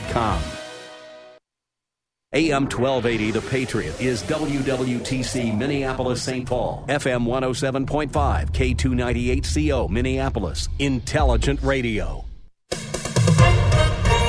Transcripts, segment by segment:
Com. AM 1280, The Patriot, is WWTC Minneapolis St. Paul. FM 107.5, K298CO Minneapolis. Intelligent Radio.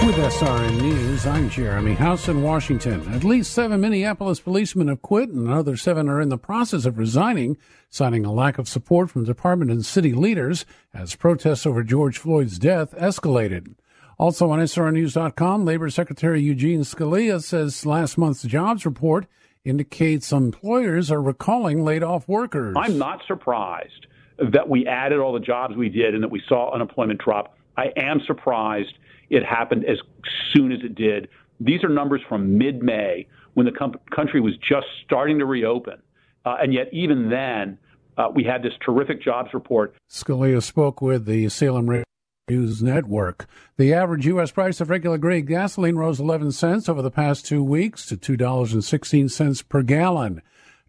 With SRN News, I'm Jeremy House in Washington. At least seven Minneapolis policemen have quit, and another seven are in the process of resigning, citing a lack of support from department and city leaders as protests over George Floyd's death escalated. Also on SRNews.com, Labor Secretary Eugene Scalia says last month's jobs report indicates employers are recalling laid off workers. I'm not surprised that we added all the jobs we did and that we saw unemployment drop. I am surprised it happened as soon as it did. These are numbers from mid May when the com- country was just starting to reopen. Uh, and yet, even then, uh, we had this terrific jobs report. Scalia spoke with the Salem News Network. The average U.S. price of regular grade gasoline rose 11 cents over the past two weeks to $2.16 per gallon.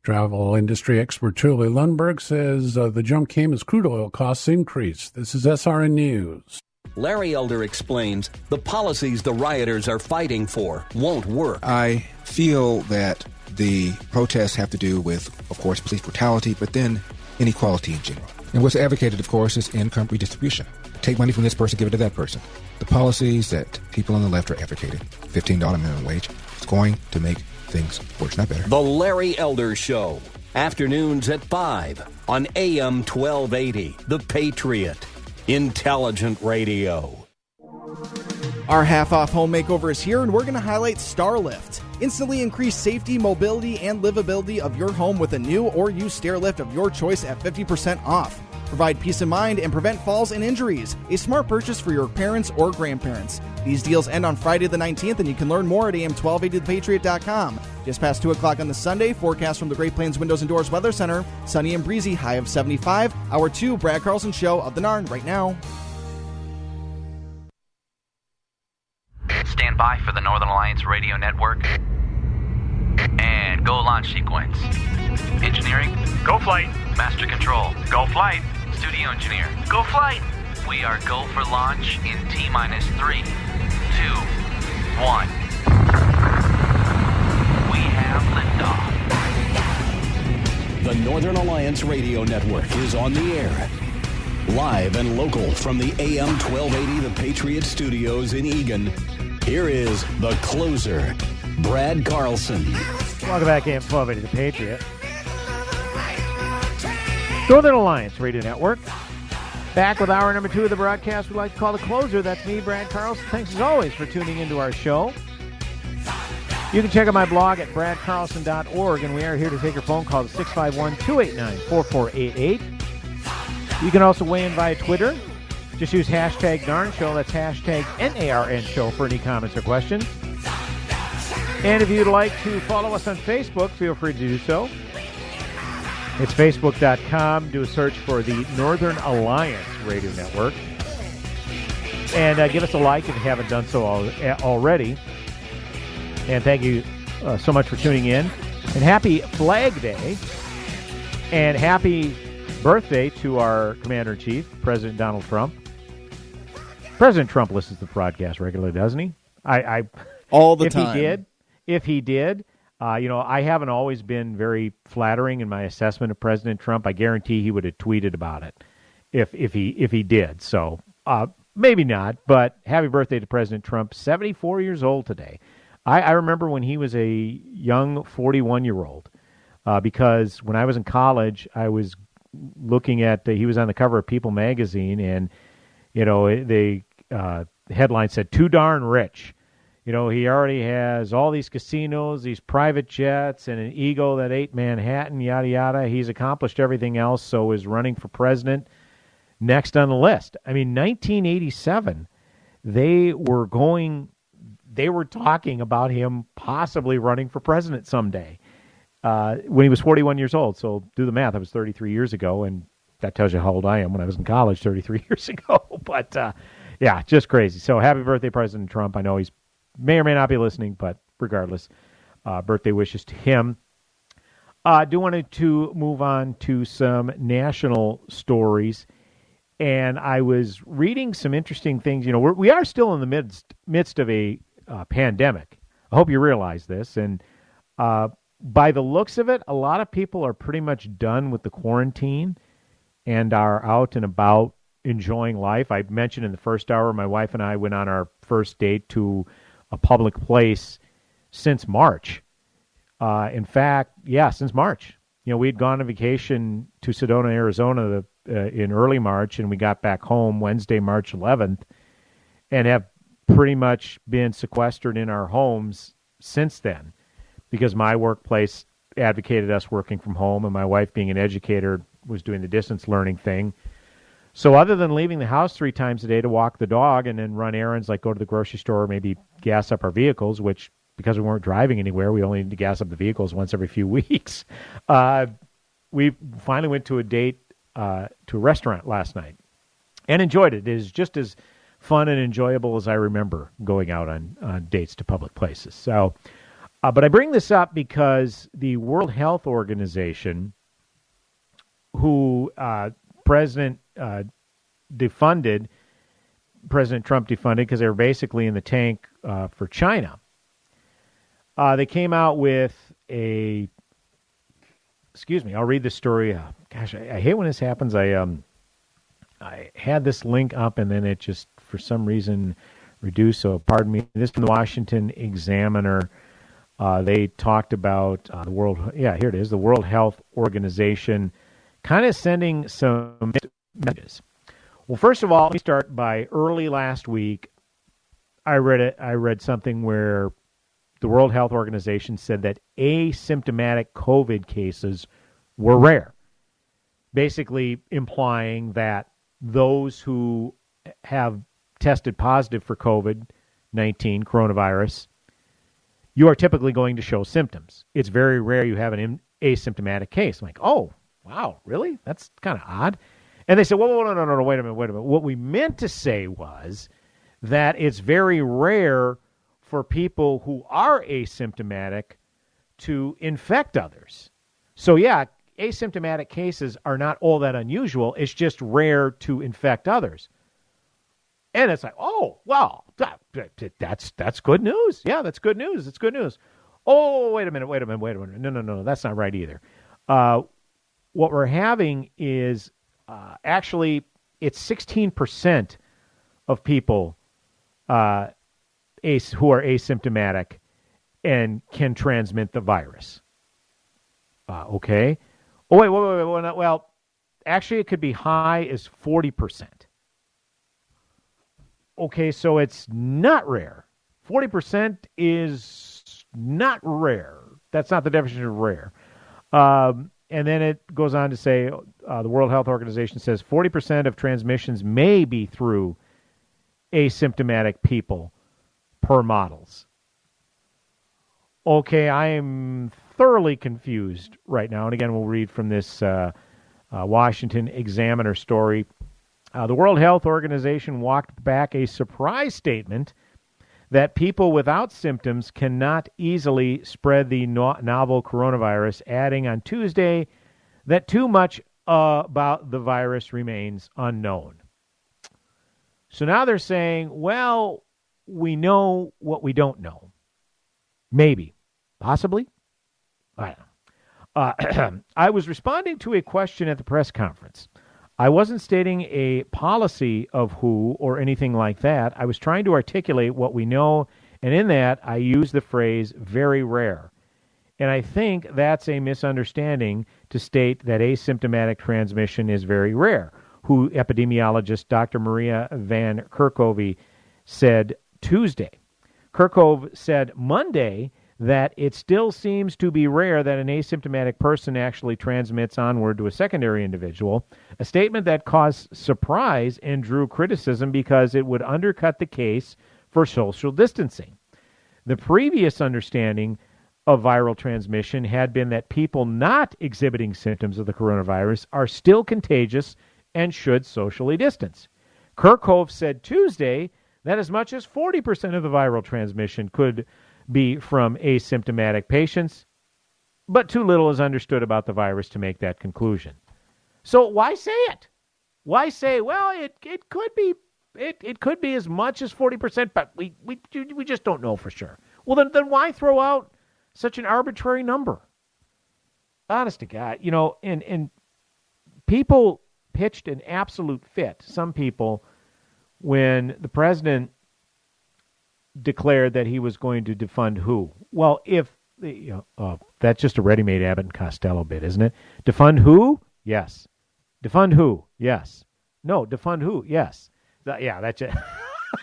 Travel industry expert Julie Lundberg says uh, the jump came as crude oil costs increased. This is SRN News. Larry Elder explains the policies the rioters are fighting for won't work. I feel that the protests have to do with, of course, police brutality, but then inequality in general. And what's advocated, of course, is income redistribution take money from this person, give it to that person. The policies that people on the left are advocating, $15 minimum wage, is going to make things worse, not better. The Larry Elder Show, afternoons at 5 on AM 1280, The Patriot, Intelligent Radio. Our half off home makeover is here, and we're going to highlight Starlift. Instantly increase safety, mobility, and livability of your home with a new or used stair lift of your choice at 50% off. Provide peace of mind and prevent falls and injuries. A smart purchase for your parents or grandparents. These deals end on Friday the 19th, and you can learn more at am1280thepatriot.com. Just past 2 o'clock on the Sunday, forecast from the Great Plains Windows and Doors Weather Center. Sunny and breezy, high of 75. Hour 2, Brad Carlson Show of the Narn right now. Stand by for the Northern Alliance Radio Network. And go launch sequence. Engineering, go flight. Master control, go flight. Studio engineer, go flight. We are go for launch in T minus three, two, one. We have liftoff. The Northern Alliance Radio Network is on the air. Live and local from the AM 1280 The Patriot Studios in Eagan. Here is the closer, Brad Carlson. Welcome back, AM 1280 The Patriot. Northern Alliance Radio Network. Back with hour number two of the broadcast we'd like to call the closer. That's me, Brad Carlson. Thanks as always for tuning into our show. You can check out my blog at bradcarlson.org, and we are here to take your phone call at 651 289 4488. You can also weigh in via Twitter. Just use hashtag Narn Show. That's hashtag N-A-R-N Show for any comments or questions. And if you'd like to follow us on Facebook, feel free to do so. It's facebook.com. Do a search for the Northern Alliance Radio Network. And uh, give us a like if you haven't done so already. And thank you uh, so much for tuning in. And happy Flag Day. And happy birthday to our Commander in Chief, President Donald Trump. President Trump listens to the broadcast regularly, doesn't he? I, I all the if time. If he did, if he did, uh, you know, I haven't always been very flattering in my assessment of President Trump. I guarantee he would have tweeted about it if if he if he did. So uh, maybe not, but happy birthday to President Trump, seventy four years old today. I, I remember when he was a young forty one year old, uh, because when I was in college, I was looking at he was on the cover of People magazine, and you know they uh, headline said "Too darn rich." You know, he already has all these casinos, these private jets, and an ego that ate Manhattan, yada, yada. He's accomplished everything else, so is running for president next on the list. I mean, 1987, they were going they were talking about him possibly running for president someday uh, when he was 41 years old. So do the math. That was 33 years ago, and that tells you how old I am when I was in college 33 years ago. But uh, yeah, just crazy. So happy birthday, President Trump. I know he's may or may not be listening, but regardless, uh, birthday wishes to him. I uh, do want to move on to some national stories. And I was reading some interesting things. You know, we're, we are still in the midst, midst of a uh, pandemic. I hope you realize this. And uh, by the looks of it, a lot of people are pretty much done with the quarantine and are out and about enjoying life. I mentioned in the first hour, my wife and I went on our first date to a public place since March. Uh, in fact, yeah, since March. You know, we had gone on vacation to Sedona, Arizona, the, uh, in early March, and we got back home Wednesday, March 11th, and have pretty much been sequestered in our homes since then, because my workplace advocated us working from home, and my wife, being an educator, was doing the distance learning thing. So, other than leaving the house three times a day to walk the dog and then run errands like go to the grocery store, or maybe gas up our vehicles, which because we weren't driving anywhere, we only need to gas up the vehicles once every few weeks. Uh, we finally went to a date uh, to a restaurant last night and enjoyed it. It is just as fun and enjoyable as I remember going out on, on dates to public places. So, uh, but I bring this up because the World Health Organization, who uh, President uh, defunded, President Trump defunded because they were basically in the tank uh, for China uh, they came out with a. Excuse me. I'll read the story. Uh, gosh, I, I, hate when this happens. I um, I had this link up and then it just for some reason reduced. So pardon me. This from the Washington Examiner. Uh, they talked about uh, the world. Yeah, here it is. The World Health Organization, kind of sending some messages. Well, first of all, let me start by early last week. I read it. I read something where the World Health Organization said that asymptomatic COVID cases were rare, basically implying that those who have tested positive for COVID 19, coronavirus, you are typically going to show symptoms. It's very rare you have an asymptomatic case. I'm like, oh, wow, really? That's kind of odd. And they said, well, no, no, no, no, wait a minute, wait a minute. What we meant to say was that it's very rare for people who are asymptomatic to infect others. So, yeah, asymptomatic cases are not all that unusual. It's just rare to infect others. And it's like, oh, well, that, that's that's good news. Yeah, that's good news. It's good news. Oh, wait a minute, wait a minute, wait a minute. No, no, no, that's not right either. Uh, what we're having is uh, actually it's 16% of people uh, as, who are asymptomatic and can transmit the virus. Uh, okay. Oh, wait, wait, wait, wait, wait. Well, actually, it could be high as 40%. Okay, so it's not rare. 40% is not rare. That's not the definition of rare. Um, and then it goes on to say uh, the World Health Organization says 40% of transmissions may be through asymptomatic people per models. Okay, I am thoroughly confused right now. And again, we'll read from this uh, uh, Washington Examiner story. Uh, the World Health Organization walked back a surprise statement that people without symptoms cannot easily spread the no- novel coronavirus, adding on Tuesday that too much uh, about the virus remains unknown. So now they're saying, well, we know what we don't know. Maybe. Possibly. I don't know. Uh, I was responding to a question at the press conference. I wasn't stating a policy of who or anything like that. I was trying to articulate what we know, and in that, I used the phrase very rare. And I think that's a misunderstanding to state that asymptomatic transmission is very rare. WHO epidemiologist Dr. Maria Van Kerkhove said Tuesday. Kerkhove said Monday that it still seems to be rare that an asymptomatic person actually transmits onward to a secondary individual, a statement that caused surprise and drew criticism because it would undercut the case for social distancing. The previous understanding of viral transmission had been that people not exhibiting symptoms of the coronavirus are still contagious and should socially distance. Kerkhove said Tuesday that as much as 40% of the viral transmission could be from asymptomatic patients, but too little is understood about the virus to make that conclusion. So why say it? Why say, well, it, it could be it, it could be as much as 40%, but we, we, we just don't know for sure. Well, then, then why throw out such an arbitrary number? Honest to God, you know, and, and people pitched an absolute fit, some people, when the president declared that he was going to defund who? Well, if you know, uh, that's just a ready-made Abbott and Costello bit, isn't it? Defund who? Yes. Defund who? Yes. No, defund who? Yes. That, yeah, that's it.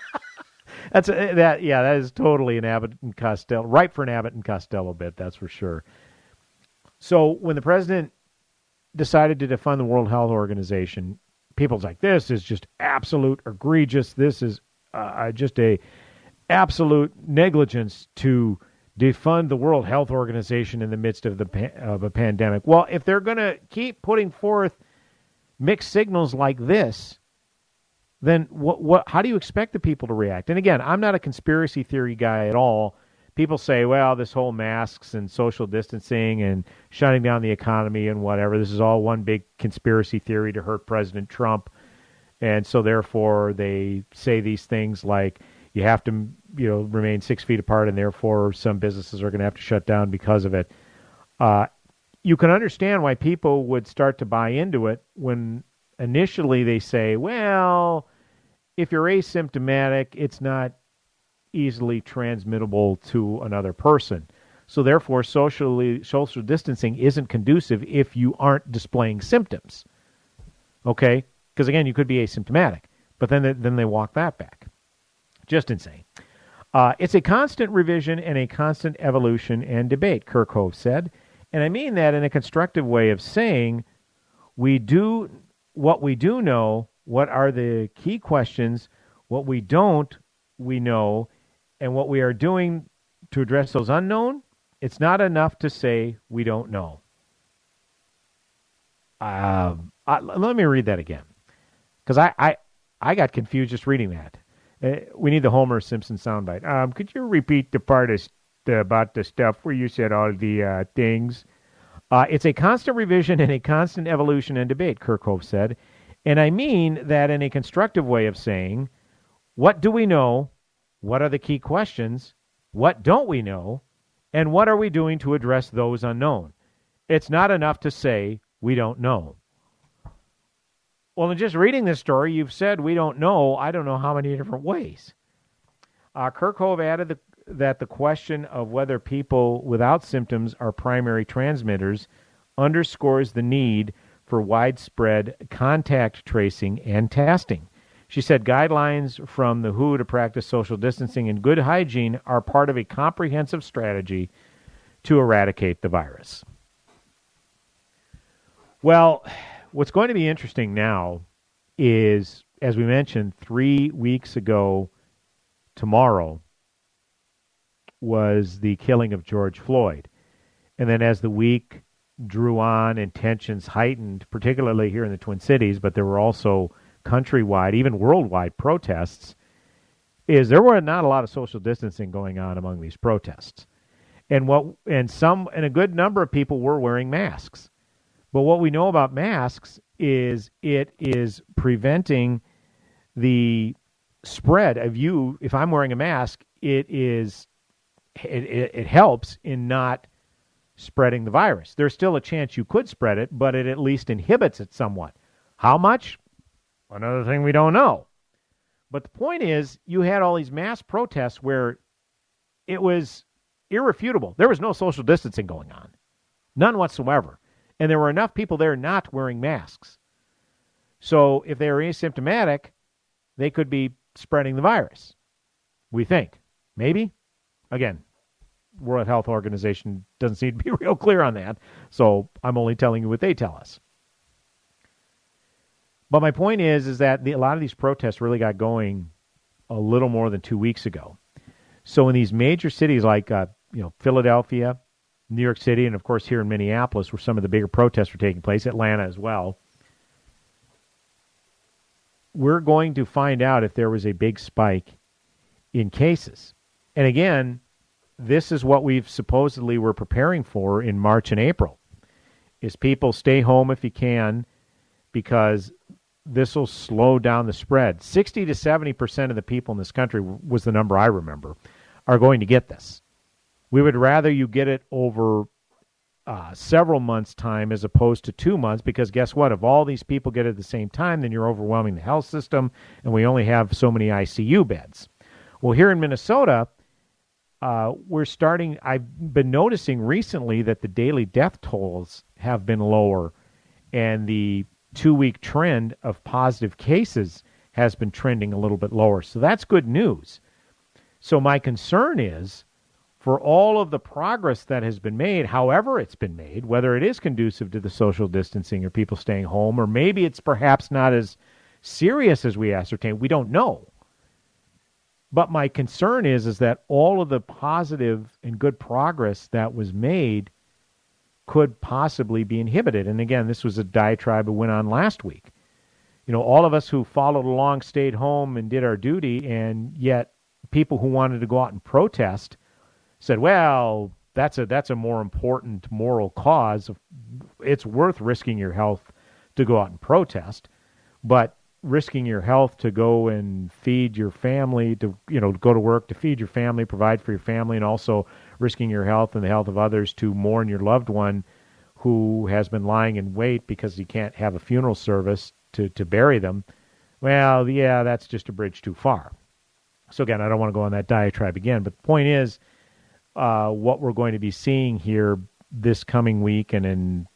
that's a, that. Yeah, that is totally an Abbott and Costello, right for an Abbott and Costello bit. That's for sure. So when the president decided to defund the World Health Organization, people's like, "This is just absolute egregious. This is uh, just a absolute negligence to defund the World Health Organization in the midst of the of a pandemic." Well, if they're going to keep putting forth mixed signals like this, then what, what, how do you expect the people to react? And again, I'm not a conspiracy theory guy at all. People say, well, this whole masks and social distancing and shutting down the economy and whatever, this is all one big conspiracy theory to hurt President Trump. And so therefore they say these things like you have to, you know, remain six feet apart and therefore some businesses are going to have to shut down because of it. Uh, you can understand why people would start to buy into it when initially they say, well, if you're asymptomatic, it's not easily transmittable to another person. So therefore, socially social distancing isn't conducive if you aren't displaying symptoms. Okay, because again, you could be asymptomatic, but then they, then they walk that back. Just insane. Uh, it's a constant revision and a constant evolution and debate, Kerkhove said, and I mean that in a constructive way of saying we do what we do know what are the key questions? What we don't, we know. And what we are doing to address those unknown, it's not enough to say we don't know. Uh, I, let me read that again. Because I, I, I got confused just reading that. Uh, we need the Homer Simpson soundbite. Um, could you repeat the part of, about the stuff where you said all the uh, things? Uh, it's a constant revision and a constant evolution and debate, Kerkhove said. And I mean that in a constructive way of saying, what do we know? What are the key questions? What don't we know? And what are we doing to address those unknown? It's not enough to say we don't know. Well, in just reading this story, you've said we don't know, I don't know how many different ways. Uh, Kerkhove added the, that the question of whether people without symptoms are primary transmitters underscores the need for widespread contact tracing and testing. She said guidelines from the WHO to practice social distancing and good hygiene are part of a comprehensive strategy to eradicate the virus. Well, what's going to be interesting now is, as we mentioned, three weeks ago tomorrow was the killing of George Floyd. And then as the week drew on and tensions heightened, particularly here in the Twin Cities, but there were also countrywide, even worldwide protests, is there were not a lot of social distancing going on among these protests. And what and some and a good number of people were wearing masks. But what we know about masks is it is preventing the spread of you if I'm wearing a mask, it is it, it, it helps in not spreading the virus. There's still a chance you could spread it, but it at least inhibits it somewhat. How much? Another thing we don't know. But the point is, you had all these mass protests where it was irrefutable. There was no social distancing going on, none whatsoever. And there were enough people there not wearing masks. So if they were asymptomatic, they could be spreading the virus. We think. Maybe. Again, World Health Organization doesn't seem to be real clear on that. So I'm only telling you what they tell us. But my point is, is that the, a lot of these protests really got going a little more than two weeks ago. So in these major cities like uh, you know Philadelphia, New York City, and of course here in Minneapolis, where some of the bigger protests were taking place, Atlanta as well. We're going to find out if there was a big spike in cases. And again, this is what we've supposedly were preparing for in March and April. Is people stay home if you can because this will slow down the spread. 60 to 70% of the people in this country was the number I remember are going to get this. We would rather you get it over uh, several months' time as opposed to two months because guess what? If all these people get it at the same time, then you're overwhelming the health system and we only have so many ICU beds. Well, here in Minnesota, uh, we're starting. I've been noticing recently that the daily death tolls have been lower, and the two-week trend of positive cases has been trending a little bit lower. So that's good news. So my concern is for all of the progress that has been made, however it's been made, whether it is conducive to the social distancing or people staying home, or maybe it's perhaps not as serious as we ascertain. We don't know. But my concern is is that all of the positive and good progress that was made could possibly be inhibited. And again, this was a diatribe that went on last week. You know, all of us who followed along stayed home and did our duty, and yet people who wanted to go out and protest said, "Well, that's a that's a more important moral cause. It's worth risking your health to go out and protest." But risking your health to go and feed your family, to you know, go to work to feed your family, provide for your family, and also risking your health and the health of others to mourn your loved one who has been lying in wait because you can't have a funeral service to, to bury them. Well, yeah, that's just a bridge too far. So again, I don't want to go on that diatribe again, but the point is, uh, what we're going to be seeing here this coming week and in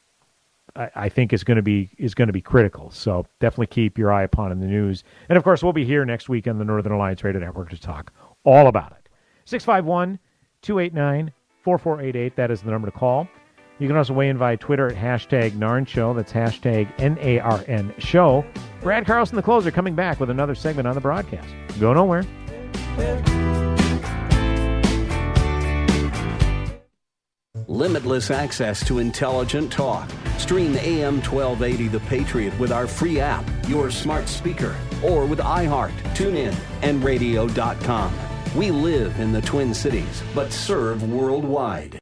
I, think is going to be is going to be critical. So definitely keep your eye upon in the news. And of course, we'll be here next week on the Northern Alliance Radio Network to talk all about it. 651 289 4488. That is the number to call. You can also weigh in via Twitter at hashtag NARN Show. That's hashtag N A R N Show. Brad Carlson, the closer, coming back with another segment on the broadcast. Go nowhere. Limitless access to intelligent talk. Stream AM 1280 The Patriot with our free app, your smart speaker, or with iHeart, TuneIn, and radio.com. We live in the Twin Cities, but serve worldwide.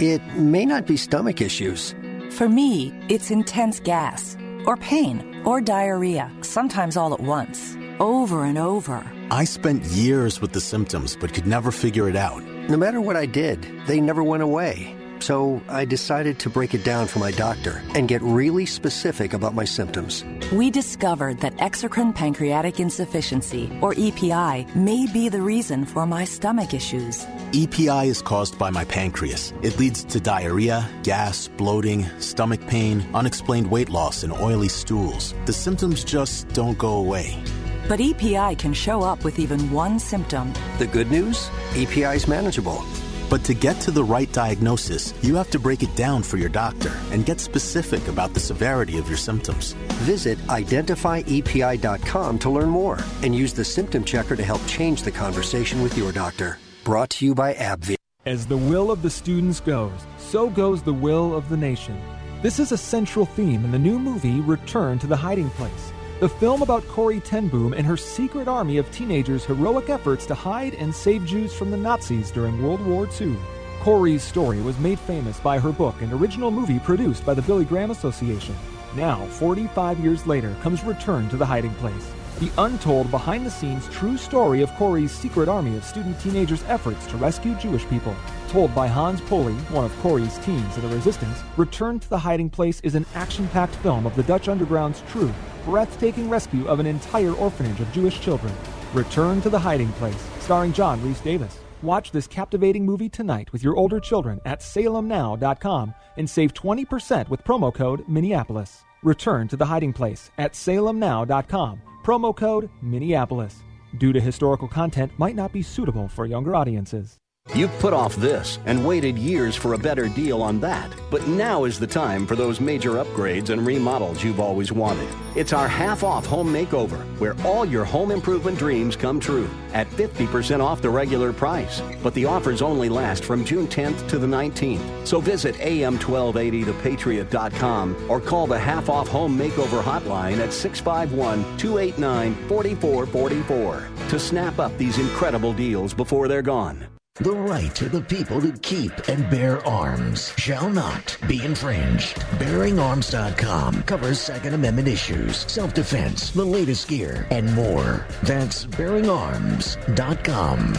It may not be stomach issues. For me, it's intense gas, or pain, or diarrhea, sometimes all at once, over and over. I spent years with the symptoms, but could never figure it out. No matter what I did, they never went away. So I decided to break it down for my doctor and get really specific about my symptoms. We discovered that exocrine pancreatic insufficiency, or EPI, may be the reason for my stomach issues. EPI is caused by my pancreas. It leads to diarrhea, gas, bloating, stomach pain, unexplained weight loss, and oily stools. The symptoms just don't go away. But EPI can show up with even one symptom. The good news? EPI is manageable. But to get to the right diagnosis, you have to break it down for your doctor and get specific about the severity of your symptoms. Visit identifyepi.com to learn more and use the symptom checker to help change the conversation with your doctor. Brought to you by AbbVie. As the will of the students goes, so goes the will of the nation. This is a central theme in the new movie Return to the Hiding Place the film about Corrie ten Boom and her secret army of teenagers' heroic efforts to hide and save Jews from the Nazis during World War II. Corrie's story was made famous by her book and original movie produced by the Billy Graham Association. Now, 45 years later, comes Return to the Hiding Place, the untold behind the scenes true story of Corrie's secret army of student teenagers' efforts to rescue Jewish people. Told by Hans Poley, one of Corrie's teams in the resistance, Return to the Hiding Place is an action packed film of the Dutch Underground's true, breathtaking rescue of an entire orphanage of Jewish children. Return to the Hiding Place, starring John Rhys-Davies. Watch this captivating movie tonight with your older children at salemnow.com and save 20% with promo code Minneapolis. Return to the hiding place at salemnow.com. Promo code Minneapolis. Due to historical content might not be suitable for younger audiences. You've put off this and waited years for a better deal on that. But now is the time for those major upgrades and remodels you've always wanted. It's our half off home makeover, where all your home improvement dreams come true at 50% off the regular price. But the offers only last from June 10th to the 19th. So visit am1280thepatriot.com or call the half off home makeover hotline at 651 289 4444 to snap up these incredible deals before they're gone. The right of the people to keep and bear arms shall not be infringed. BearingArms.com covers Second Amendment issues, self-defense, the latest gear, and more. That's BearingArms.com.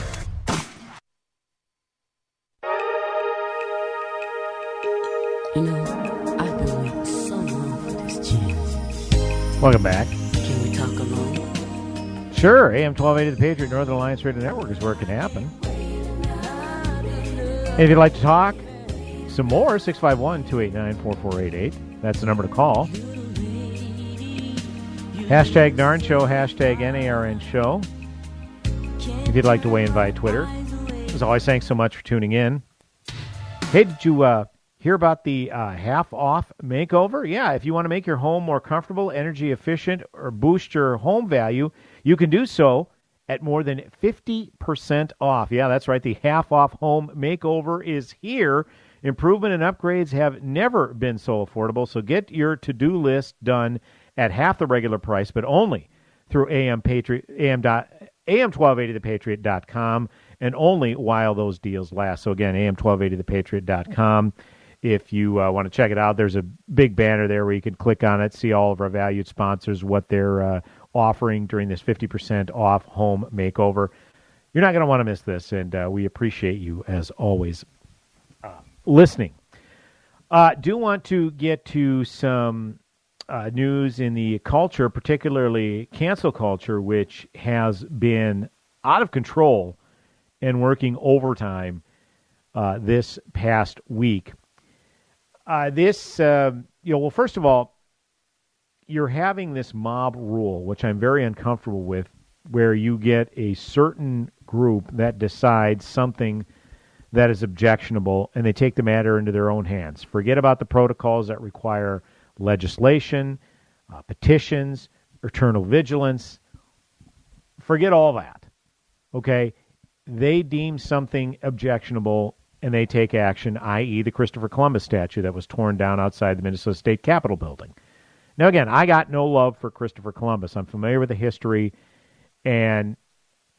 You know, I've been waiting so long for this chance. Welcome back. Can we talk alone? Sure, AM 1280 The Patriot Northern Alliance Radio Network is where it can happen. And if you'd like to talk some more, 651 289 4488. That's the number to call. Hashtag Narn Show, hashtag NARN Show. If you'd like to weigh in via Twitter. As always, thanks so much for tuning in. Hey, did you uh, hear about the uh, half off makeover? Yeah, if you want to make your home more comfortable, energy efficient, or boost your home value, you can do so at more than 50% off. Yeah, that's right. The half off home makeover is here. Improvement and upgrades have never been so affordable. So get your to do list done at half the regular price, but only through AM Patriot AM dot AM twelve eighty thepatriot.com and only while those deals last. So again, AM twelve eighty thepatriot.com. If you uh, want to check it out, there's a big banner there where you can click on it, see all of our valued sponsors, what they're uh, offering during this 50% off home makeover. You're not going to want to miss this, and uh, we appreciate you as always uh, listening. Uh, do want to get to some uh, news in the culture, particularly cancel culture, which has been out of control and working overtime uh, this past week. Uh, this, uh, you know, well, first of all, you're having this mob rule, which I'm very uncomfortable with, where you get a certain group that decides something that is objectionable and they take the matter into their own hands. Forget about the protocols that require legislation, uh, petitions, eternal vigilance. Forget all that. Okay? They deem something objectionable and they take action, i.e., the Christopher Columbus statue that was torn down outside the Minnesota State Capitol building. Now, again, I got no love for Christopher Columbus. I'm familiar with the history, and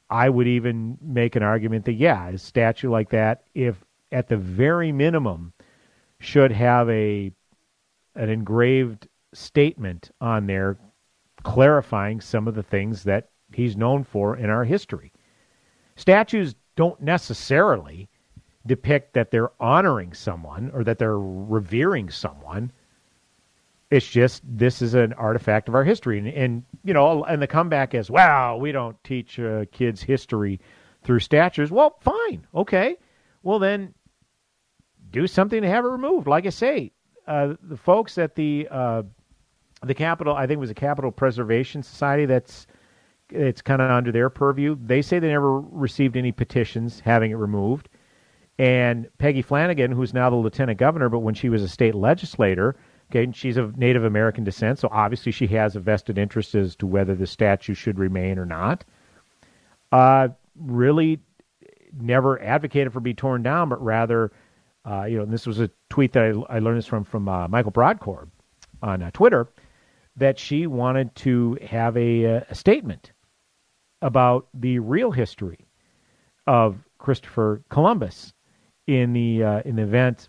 I would even make an argument that, yeah, a statue like that, if at the very minimum, should have a an engraved statement on there clarifying some of the things that he's known for in our history. Statues don't necessarily depict that they're honoring someone or that they're revering someone. It's just this is an artifact of our history, and, and you know, and the comeback is, "Wow, we don't teach uh, kids history through statues." Well, fine, okay. Well, then do something to have it removed. Like I say, uh, the folks at the uh, the Capitol, I think it was the Capitol Preservation Society. That's it's kind of under their purview. They say they never received any petitions having it removed. And Peggy Flanagan, who's now the lieutenant governor, but when she was a state legislator, Okay, and she's of Native American descent, so obviously she has a vested interest as to whether the statue should remain or not. Uh, really never advocated for be torn down, but rather, uh, you know, this was a tweet that I, I learned this from from uh, Michael Brodkorb on uh, Twitter, that she wanted to have a, uh, a statement about the real history of Christopher Columbus in the uh, in the event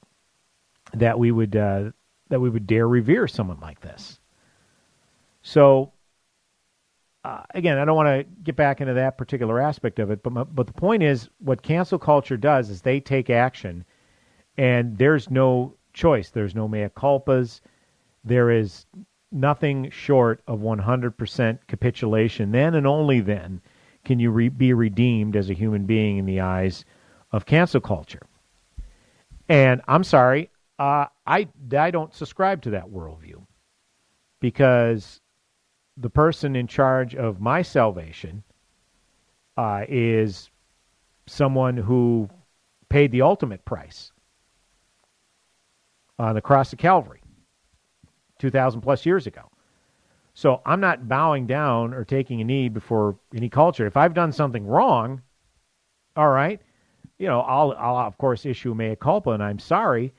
that we would uh, that we would dare revere someone like this. So, uh, again, I don't want to get back into that particular aspect of it, but my, but the point is, what cancel culture does is they take action, and there's no choice. There's no mea culpas. There is nothing short of 100% capitulation. Then and only then can you re- be redeemed as a human being in the eyes of cancel culture. And I'm sorry, uh, I, I don't subscribe to that worldview because the person in charge of my salvation uh, is someone who paid the ultimate price on the cross of Calvary 2,000 plus years ago. So I'm not bowing down or taking a knee before any culture. If I've done something wrong, all right, you know, I'll, I'll of course issue mea culpa and I'm sorry,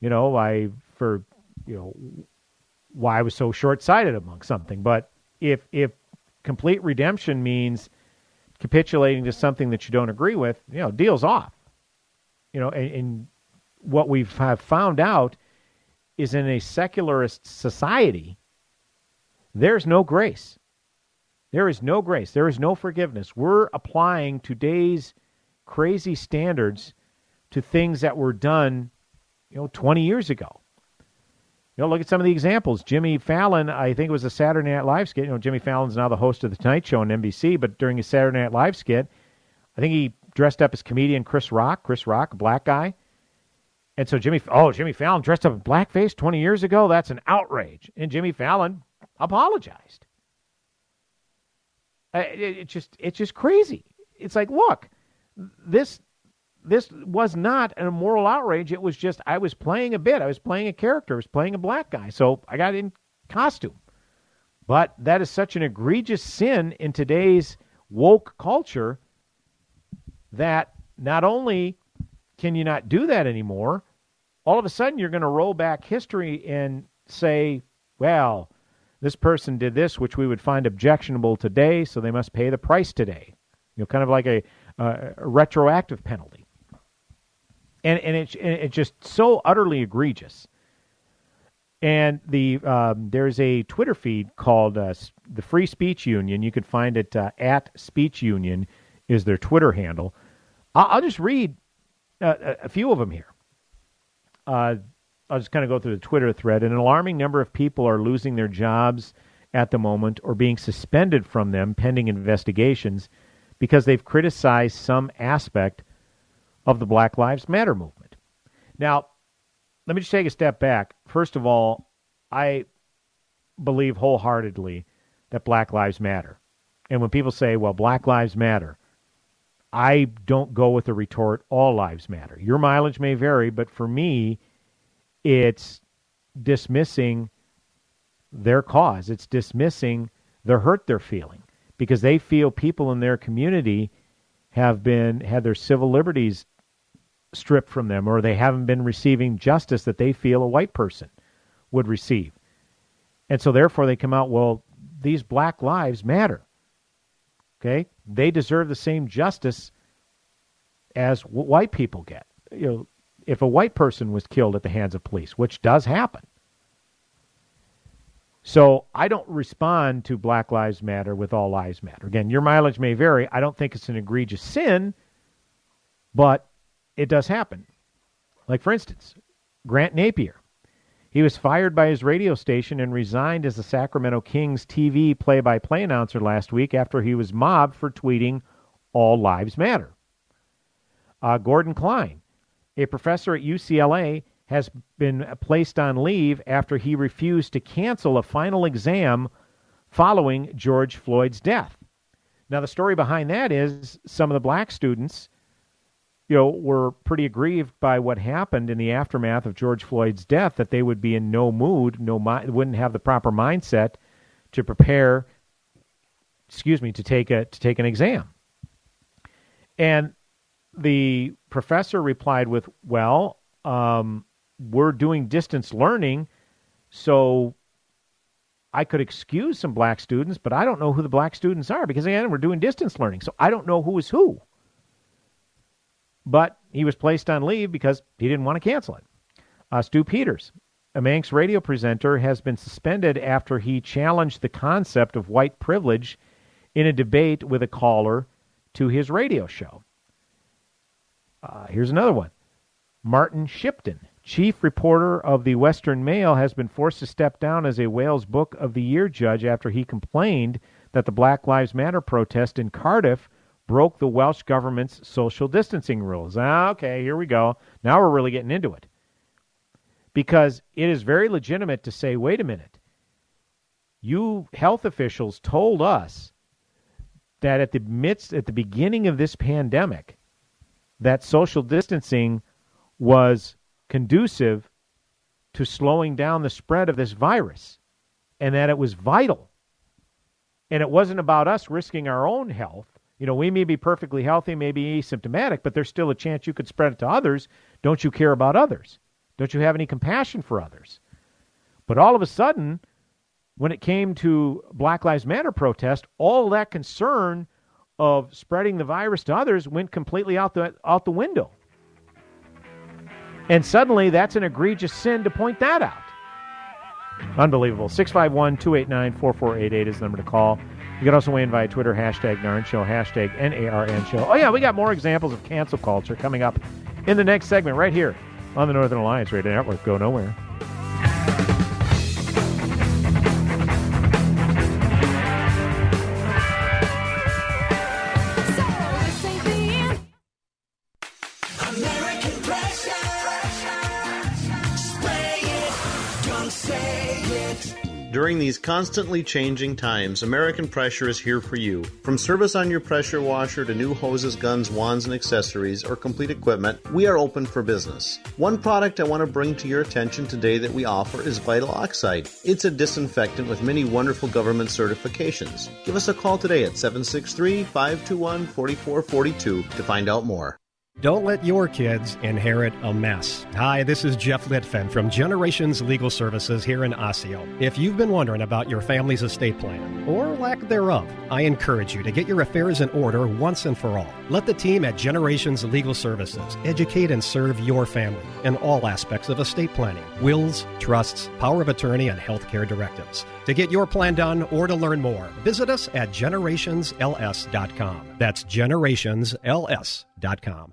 you know, I, for, you know, why I was so short sighted among something. But if, if complete redemption means capitulating to something that you don't agree with, you know, deal's off. You know, and, and what we have found out is in a secularist society, there's no grace. There is no grace. There is no forgiveness. We're applying today's crazy standards to things that were done, you know, 20 years ago. You know, look at some of the examples. Jimmy Fallon, I think it was a Saturday Night Live skit. You know, Jimmy Fallon's now the host of the Tonight Show on NBC, but during his Saturday Night Live skit, I think he dressed up as comedian Chris Rock. Chris Rock, a black guy. And so Jimmy, oh, Jimmy Fallon dressed up in blackface 20 years ago? That's an outrage. And Jimmy Fallon apologized. Uh, it, just, it's just crazy. It's like, look, this this was not an immoral outrage. It was just I was playing a bit. I was playing a character. I was playing a black guy. So I got in costume. But that is such an egregious sin in today's woke culture that not only can you not do that anymore, all of a sudden you're going to roll back history and say, well, this person did this, which we would find objectionable today, so they must pay the price today. You know, kind of like a, a retroactive penalty and and it's just so utterly egregious. And the um, there's a Twitter feed called uh, the Free Speech Union. You can find it uh, at Speech Union is their Twitter handle. I'll, I'll just read uh, a few of them here. Uh, I'll just kind of go through the Twitter thread. An alarming number of people are losing their jobs at the moment or being suspended from them pending investigations because they've criticized some aspect of the Black Lives Matter movement. Now, let me just take a step back. First of all, I believe wholeheartedly that Black Lives Matter. And when people say, well, Black Lives Matter, I don't go with the retort, all lives matter. Your mileage may vary, but for me, it's dismissing their cause. It's dismissing the hurt they're feeling because they feel people in their community have been had their civil liberties stripped from them or they haven't been receiving justice that they feel a white person would receive. And so therefore they come out, well, these black lives matter. Okay? They deserve the same justice as white people get. You know, if a white person was killed at the hands of police, which does happen. So I don't respond to Black Lives Matter with All Lives Matter. Again, your mileage may vary. I don't think it's an egregious sin, but it does happen. Like, for instance, Grant Napear. He was fired by his radio station and resigned as the Sacramento Kings TV play by play announcer last week after he was mobbed for tweeting, All Lives Matter. Uh, Gordon Klein, a professor at UCLA, has been placed on leave after he refused to cancel a final exam following George Floyd's death. Now, the story behind that is some of the black students you know, were pretty aggrieved by what happened in the aftermath of George Floyd's death, that they would be in no mood, no wouldn't have the proper mindset to prepare, excuse me, to take a to take an exam. And the professor replied with, "Well, um, we're doing distance learning, so I could excuse some black students, but I don't know who the black students are because again, we're doing distance learning, so I don't know who is who." But he was placed on leave because he didn't want to cancel it. Uh, Stu Peters, a Manx radio presenter, has been suspended after he challenged the concept of white privilege in a debate with a caller to his radio show. Uh, here's another one. Martin Shipton, chief reporter of the Western Mail, has been forced to step down as a Wales Book of the Year judge after he complained that the Black Lives Matter protest in Cardiff broke the Welsh government's social distancing rules. Ah, okay, here we go. Now we're really getting into it. Because it is very legitimate to say, wait a minute, you health officials told us that at the midst, at the beginning of this pandemic, that social distancing was conducive to slowing down the spread of this virus and that it was vital. And it wasn't about us risking our own health. You know, we may be perfectly healthy, maybe asymptomatic, but there's still a chance you could spread it to others. Don't you care about others? Don't you have any compassion for others? But all of a sudden, when it came to Black Lives Matter protest, all that concern of spreading the virus to others went completely out the out the window. And suddenly that's an egregious sin to point that out. Unbelievable. 651 289 4488 is the number to call. You can also weigh in via Twitter, hashtag NARN Show, hashtag NARN Show. Oh, yeah, we got more examples of cancel culture coming up in the next segment right here on the Northern Alliance Radio Network. Go nowhere. Constantly changing times, American Pressure is here for you. From service on your pressure washer to new hoses, guns, wands, and accessories, or complete equipment, we are open for business. One product I want to bring to your attention today that we offer is Vital Oxide. It's a disinfectant with many wonderful government certifications. Give us a call today at 763 521 4442 to find out more. Don't let your kids inherit a mess. Hi, this is Jeff Litfen from Generations Legal Services here in Osseo. If you've been wondering about your family's estate plan, or lack thereof, I encourage you to get your affairs in order once and for all. Let the team at Generations Legal Services educate and serve your family in all aspects of estate planning wills, trusts, power of attorney, and healthcare directives. To get your plan done or to learn more, visit us at generationsls.com. That's generationsls.com.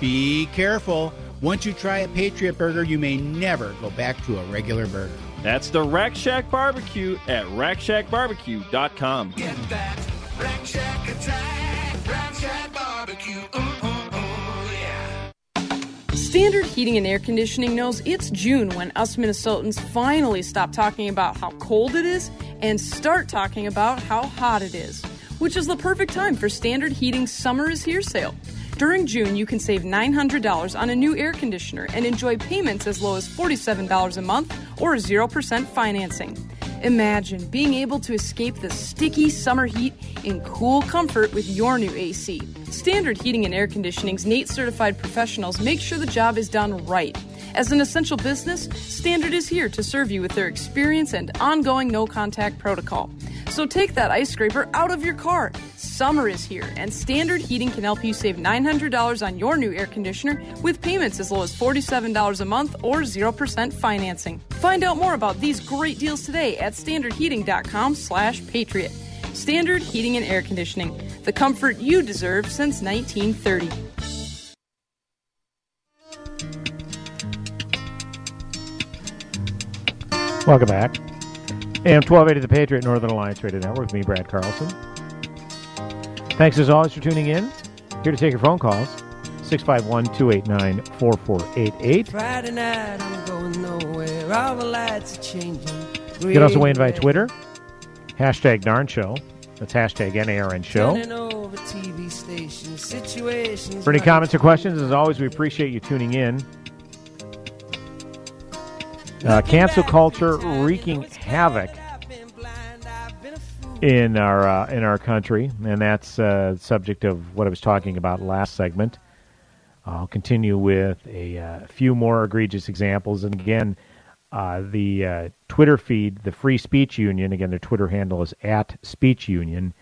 Be careful. Once you try a Patriot Burger, you may never go back to a regular burger. That's the Rack Shack Barbecue at rackshackbarbecue.com. Get that Rack Shack attack, Rack Shack barbecue. Ooh, ooh, ooh, yeah. Standard Heating and Air Conditioning knows it's June when us Minnesotans finally stop talking about how cold it is and start talking about how hot it is, which is the perfect time for Standard Heating's Summer is Here sale. During June, you can save $900 on a new air conditioner and enjoy payments as low as $47 a month or 0% financing. Imagine being able to escape the sticky summer heat in cool comfort with your new AC. Standard Heating and Air Conditioning's NATE certified professionals make sure the job is done right. As an essential business, Standard is here to serve you with their experience and ongoing no contact protocol. So take that ice scraper out of your car. Summer is here, and Standard Heating can help you save $900 on your new air conditioner with payments as low as $47 a month or 0% financing. Find out more about these great deals today at standardheating.com slash patriot. Standard Heating and Air Conditioning, the comfort you deserve since 1930. Welcome back. AM 1280 The Patriot Northern Alliance Radio Network. Me, Brad Carlson. Thanks as always for tuning in. Here to take your phone calls. 651 289 4488. Friday night, I'm going nowhere. All the lights are changing. You can also weigh in via Twitter. Hashtag Narn Show. That's hashtag NARN Show. Over TV stations. For any comments or questions, as always, we appreciate you tuning in. Uh, cancel culture wreaking havoc in our uh, in our country, and that's uh, subject of what I was talking about last segment. I'll continue with a uh, few more egregious examples, and again, uh, the uh, Twitter feed, the Free Speech Union, again, their Twitter handle is at Speech Union.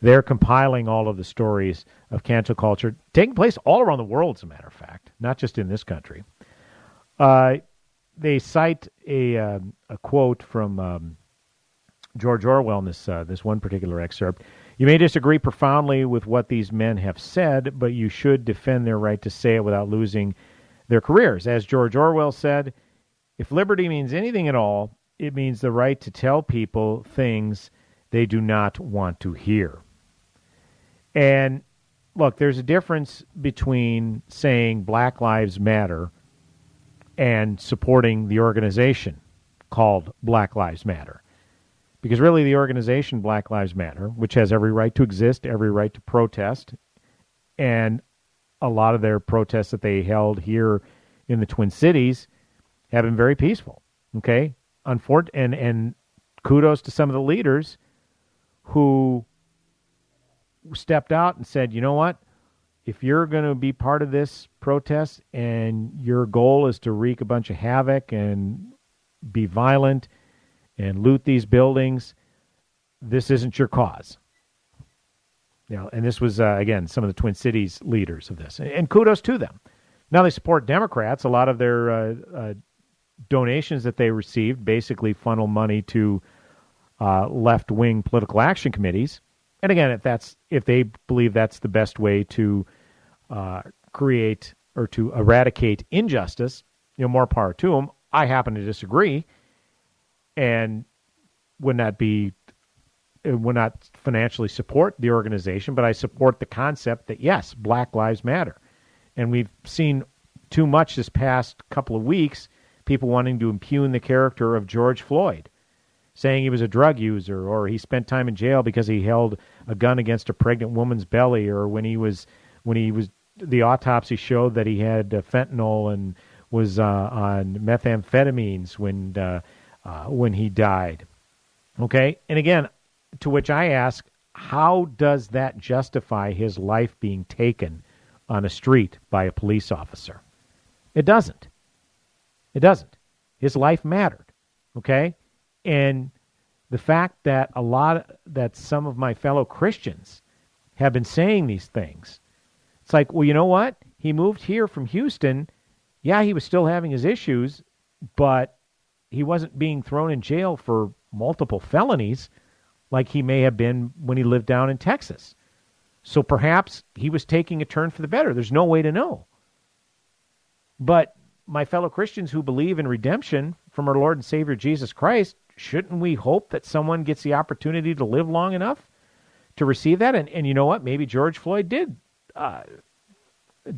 They're compiling all of the stories of cancel culture taking place all around the world, as a matter of fact. not just in this country. Uh, they cite a uh, a quote from um, George Orwell in this uh, this one particular excerpt. You may disagree profoundly with what these men have said, but you should defend their right to say it without losing their careers. As George Orwell said, if liberty means anything at all, it means the right to tell people things they do not want to hear. And look, there's a difference between saying Black Lives Matter and supporting the organization called Black Lives Matter. Because really, the organization Black Lives Matter, which has every right to exist, every right to protest, and a lot of their protests that they held here in the Twin Cities have been very peaceful. Okay, Unfor- and and kudos to some of the leaders who stepped out and said, you know what, if you're going to be part of this protest and your goal is to wreak a bunch of havoc and be violent and loot these buildings, this isn't your cause. You know, and this was uh, again some of the Twin Cities leaders of this, and, kudos to them. Now they support Democrats. A lot of their uh, uh, donations that they received basically funnel money to uh, left wing political action committees. And again, if that's if they believe that's the best way to uh, create or to eradicate injustice, you know, more power to them. I happen to disagree, and would not be would not financially support the organization, but I support the concept that yes, Black Lives Matter, and we've seen too much this past couple of weeks. People wanting to impugn the character of George Floyd saying he was a drug user or he spent time in jail because he held a gun against a pregnant woman's belly or when he was when he was the autopsy showed that he had uh, fentanyl and was uh, on methamphetamines when uh, uh, when he died. Okay, and again, to which I ask, how does that justify his life being taken on a street by a police officer? It doesn't. It doesn't. His life mattered. Okay, and the fact that a lot that some of my fellow Christians have been saying these things. It's like, well, you know what? He moved here from Houston. Yeah, he was still having his issues, but he wasn't being thrown in jail for multiple felonies like he may have been when he lived down in Texas. So perhaps he was taking a turn for the better. There's no way to know. But my fellow Christians who believe in redemption from our Lord and Savior Jesus Christ shouldn't we hope that someone gets the opportunity to live long enough to receive that? And, and you know what? Maybe George Floyd did uh,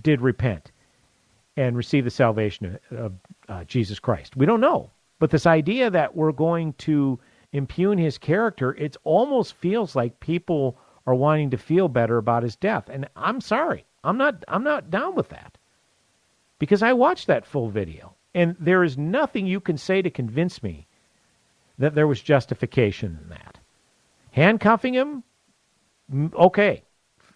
did repent and receive the salvation of, uh, Jesus Christ. We don't know, but this idea that we're going to impugn his character, it almost feels like people are wanting to feel better about his death. And I'm sorry, I'm not I'm not down with that because I watched that full video, and there is nothing you can say to convince me that there was justification in that. Handcuffing him, okay.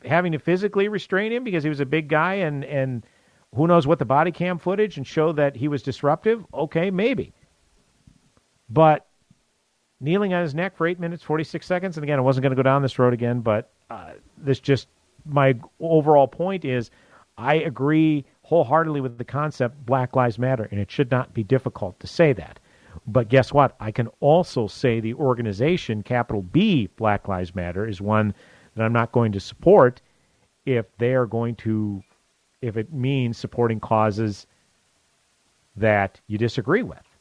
Having to physically restrain him because he was a big guy and, and who knows what the body cam footage and show that he was disruptive, okay, maybe. But kneeling on his neck for eight minutes, 46 seconds, and again, I wasn't going to go down this road again, but uh, this just, my overall point is I agree wholeheartedly with the concept Black Lives Matter, and it should not be difficult to say that. But guess what? I can also say the organization, capital B, Black Lives Matter, is one that I'm not going to support if they are going to, if it means supporting causes that you disagree with.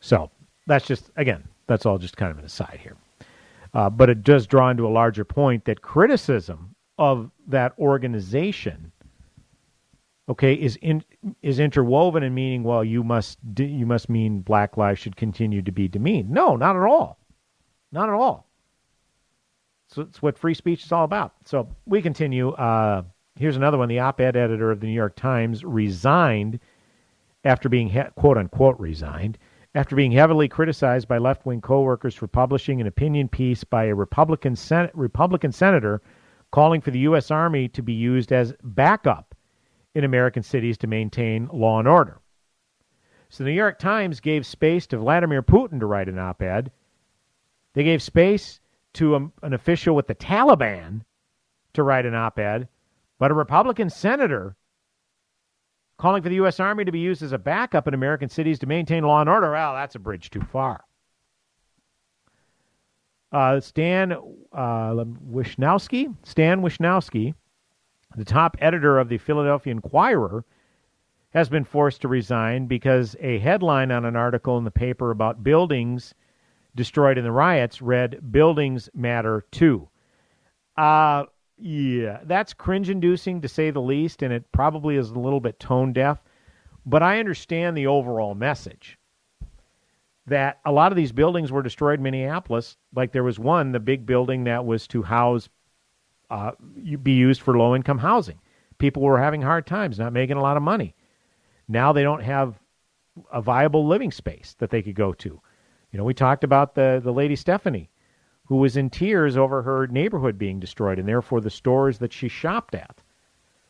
So that's just, again, that's all just kind of an aside here. Uh, but it does draw into a larger point that criticism of that organization okay, is in, is interwoven in meaning, well, you must you must mean black lives should continue to be demeaned. No, not at all, not at all. So it's what free speech is all about. So we continue. Uh, here's another one. The op-ed editor of the New York Times resigned after being quote unquote resigned after being heavily criticized by left-wing coworkers for publishing an opinion piece by a Republican Sen- Republican senator calling for the U.S. Army to be used as backup in American cities to maintain law and order. So the New York Times gave space to Vladimir Putin to write an op ed. They gave space to a, an official with the Taliban to write an op ed, but a Republican senator calling for the U.S. Army to be used as a backup in American cities to maintain law and order. Well, that's a bridge too far. Uh, Stan uh, Wischnowski, Stan Wischnowski, the top editor of the Philadelphia Inquirer, has been forced to resign because a headline on an article in the paper about buildings destroyed in the riots read "Buildings Matter Too." Uh, yeah, that's cringe-inducing to say the least, and it probably is a little bit tone deaf. But I understand the overall message that a lot of these buildings were destroyed in Minneapolis. Like there was one, the big building that was to house, uh, be used for low income housing. People were having hard times, not making a lot of money. Now they don't have a viable living space that they could go to. You know, we talked about the, the lady Stephanie, who was in tears over her neighborhood being destroyed, and therefore the stores that she shopped at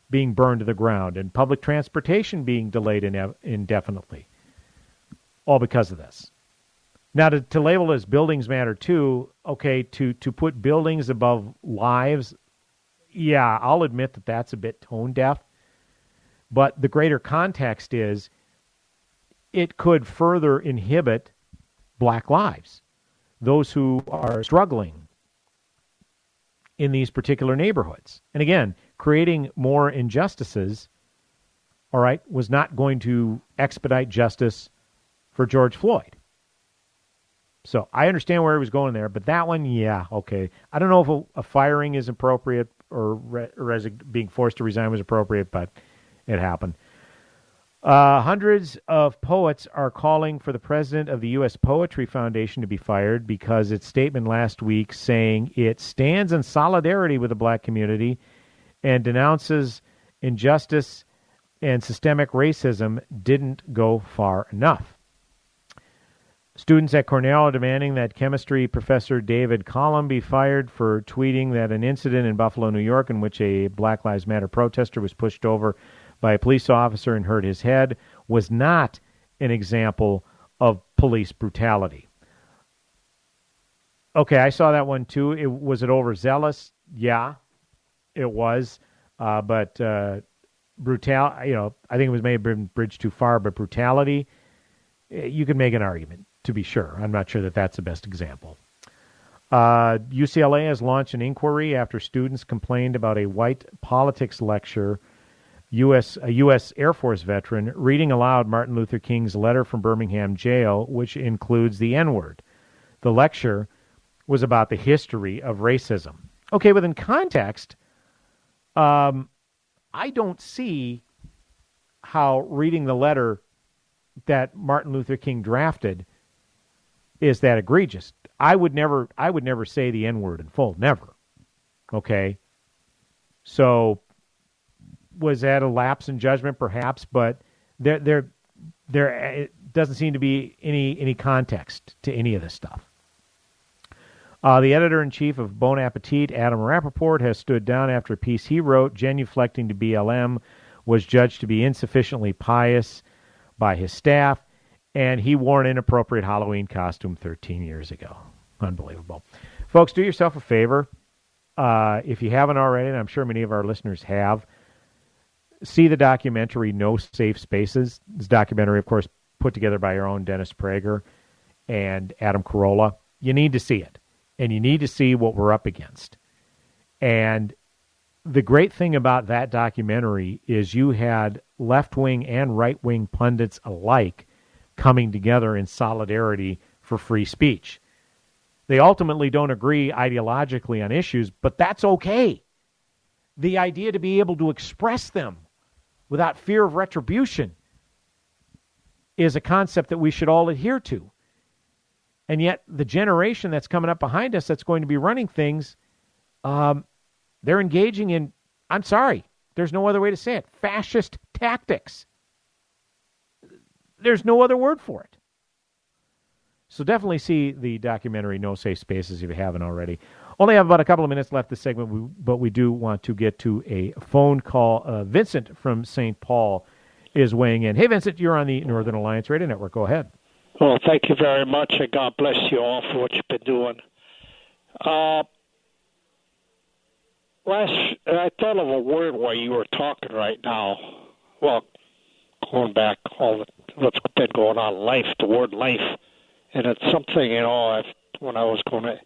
being burned to the ground, and public transportation being delayed indefinitely. All because of this. Now, to, to label as buildings matter too, okay, to, to put buildings above lives, yeah, I'll admit that that's a bit tone deaf. But the greater context is it could further inhibit black lives, those who are struggling in these particular neighborhoods. And again, creating more injustices, all right, was not going to expedite justice for George Floyd. So I understand where he was going there, but that one, yeah, okay. I don't know if a, a firing is appropriate or, re, or being forced to resign was appropriate, but it happened. Uh, hundreds of poets are calling for the president of the U.S. Poetry Foundation to be fired because its statement last week saying it stands in solidarity with the black community and denounces injustice and systemic racism didn't go far enough. Students at Cornell are demanding that chemistry professor David Collum be fired for tweeting that an incident in Buffalo, New York, in which a Black Lives Matter protester was pushed over by a police officer and hurt his head, was not an example of police brutality. Okay, I saw that one too. It, was it overzealous? Yeah, it was. Uh, but uh, brutal, you know, I think it was maybe bridged too far. But brutality, eh, you can make an argument to be sure. I'm not sure that that's the best example. Uh, UCLA has launched an inquiry after students complained about a white politics lecture. U.S. a U.S. Air Force veteran reading aloud Martin Luther King's letter from Birmingham jail, which includes the N-word. The lecture was about the history of racism. Okay, within context, um, I don't see how reading the letter that Martin Luther King drafted is that egregious. I would never I would never say the N word in full. Never. Okay. So was that a lapse in judgment perhaps, but there there there doesn't seem to be any any context to any of this stuff. Uh, the editor in chief of Bon Appetit, Adam Rapoport, has stood down after a piece he wrote, genuflecting to BLM, was judged to be insufficiently pious by his staff and he wore an inappropriate Halloween costume 13 years ago. Unbelievable. Folks, do yourself a favor. Uh, if you haven't already, and I'm sure many of our listeners have, see the documentary No Safe Spaces. This documentary, of course, put together by your own Dennis Prager and Adam Carolla. You need to see it, and you need to see what we're up against. And the great thing about that documentary is you had left wing and right wing pundits alike coming together in solidarity for free speech. They ultimately don't agree ideologically on issues, but that's okay. The idea to be able to express them without fear of retribution is a concept that we should all adhere to. And yet, the generation that's coming up behind us that's going to be running things, um, they're engaging in, I'm sorry, there's no other way to say it, fascist tactics. There's no other word for it. So definitely see the documentary No Safe Spaces if you haven't already. Only have about a couple of minutes left this segment, but we do want to get to a phone call. Uh, Vincent from St. Paul is weighing in. Hey, Vincent, you're on the Northern Alliance Radio Network. Go ahead. Well, thank you very much, and God bless you all for what you've been doing. Uh, last, I thought of a word while you were talking right now. Well, going back all the, what's been going on, life, the word life, and it's something you know. I've, when I was going to,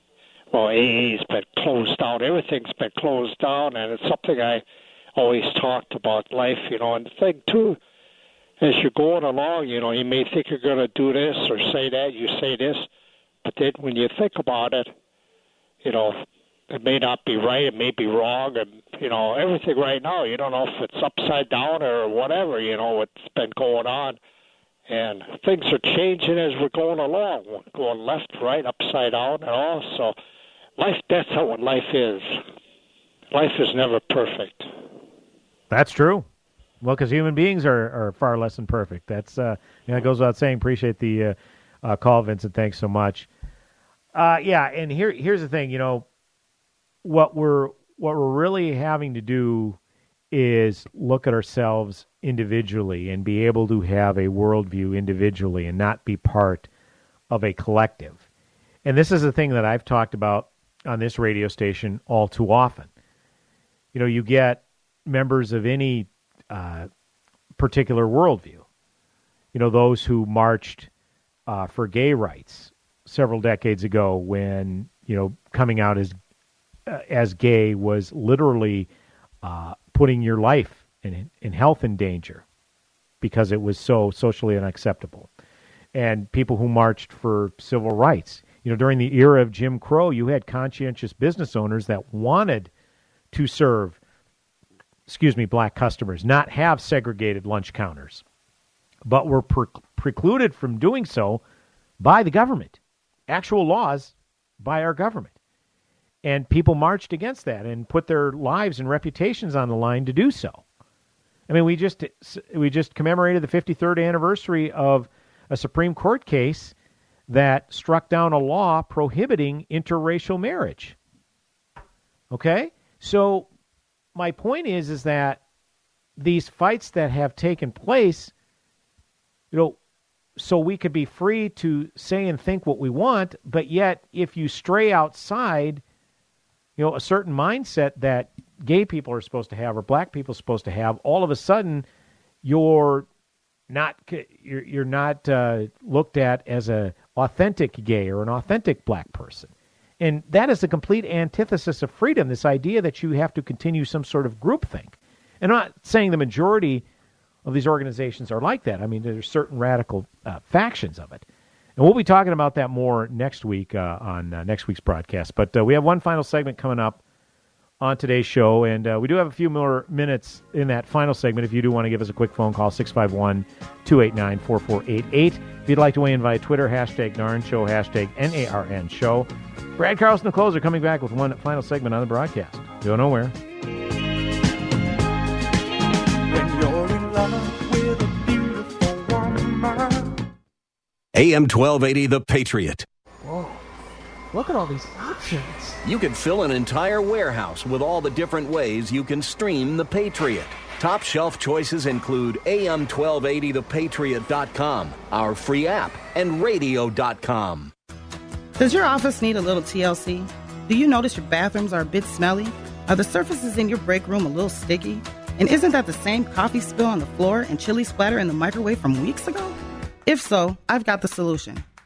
well, AA's been closed down, everything's been closed down, and it's something I always talked about life, you know. And the thing too, as you're going along, you know, you may think you're going to do this or say that, you say this, but then when you think about it, you know, it may not be right, it may be wrong, and you know everything right now. You don't know if it's upside down or whatever. You know what's been going on, and things are changing as we're going along, we're going left, right, upside down, and all. So, life. That's how what life is. Life is never perfect. That's true. Well, because human beings are, are far less than perfect. That's uh, you know, it goes without saying. Appreciate the uh, uh, call, Vincent. Thanks so much. Uh, yeah, and here here's the thing. You know, what we're what we're really having to do is look at ourselves individually and be able to have a worldview individually and not be part of a collective. And this is the thing that I've talked about on this radio station all too often. You know, you get members of any uh, particular worldview. You know, those who marched uh, for gay rights several decades ago when, you know, coming out as uh, as gay was literally uh, putting your life and, and health in danger because it was so socially unacceptable. And people who marched for civil rights. You know, during the era of Jim Crow, you had conscientious business owners that wanted to serve, excuse me, black customers, not have segregated lunch counters, but were pre- precluded from doing so by the government. Actual laws by our government and people marched against that and put their lives and reputations on the line to do so. I mean, we just we just commemorated the 53rd anniversary of a Supreme Court case that struck down a law prohibiting interracial marriage. Okay? So my point is is that these fights that have taken place, you know, so we could be free to say and think what we want, but yet if you stray outside you know, a certain mindset that gay people are supposed to have or black people are supposed to have, all of a sudden you're not you're, you're not uh, looked at as a authentic gay or an authentic black person. And that is a complete antithesis of freedom, this idea that you have to continue some sort of groupthink. And I'm not saying the majority of these organizations are like that. I mean, there's certain radical uh, factions of it. And we'll be talking about that more next week uh, on uh, next week's broadcast. But uh, we have one final segment coming up on today's show, and uh, we do have a few more minutes in that final segment. If you do want to give us a quick phone call, 651 289 4488. If you'd like to weigh in via Twitter, hashtag NARN Show, hashtag NARN Show. Brad Carlson, the closer, coming back with one final segment on the broadcast. Go nowhere. When you're in love with a beautiful woman. AM 1280, The Patriot. Whoa. Look at all these options. You could fill an entire warehouse with all the different ways you can stream The Patriot. Top shelf choices include AM1280thepatriot.com, our free app, and radio.com. Does your office need a little TLC? Do you notice your bathrooms are a bit smelly? Are the surfaces in your break room a little sticky? And isn't that the same coffee spill on the floor and chili splatter in the microwave from weeks ago? If so, I've got the solution.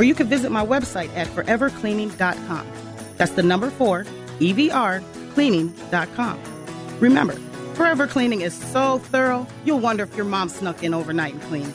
Or you can visit my website at forevercleaning.com. That's the number four, EVR, cleaning.com. Remember, Forever Cleaning is so thorough, you'll wonder if your mom snuck in overnight and cleaned.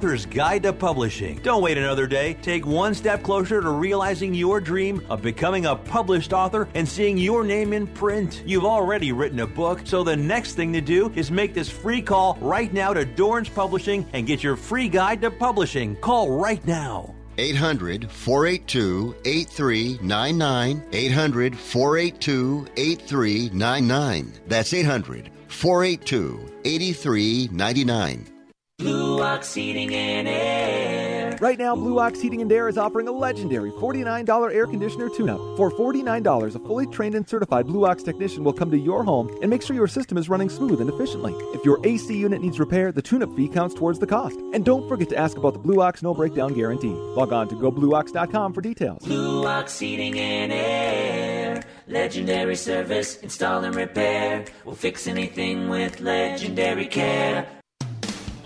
author's guide to publishing. Don't wait another day. Take one step closer to realizing your dream of becoming a published author and seeing your name in print. You've already written a book, so the next thing to do is make this free call right now to Dorrance Publishing and get your free guide to publishing. Call right now. 800 482 8399. 800 482 8399. That's 800 482 8399. Blue Ox Heating and Air. Right now, Blue Ox Heating and Air is offering a legendary $49 air conditioner tune-up. For $49, a fully trained and certified Blue Ox technician will come to your home and make sure your system is running smooth and efficiently. If your AC unit needs repair, the tune-up fee counts towards the cost. And don't forget to ask about the Blue Ox no breakdown guarantee. Log on to goblueox.com for details. Blue Ox Heating and Air. Legendary service, install and repair. We'll fix anything with legendary care.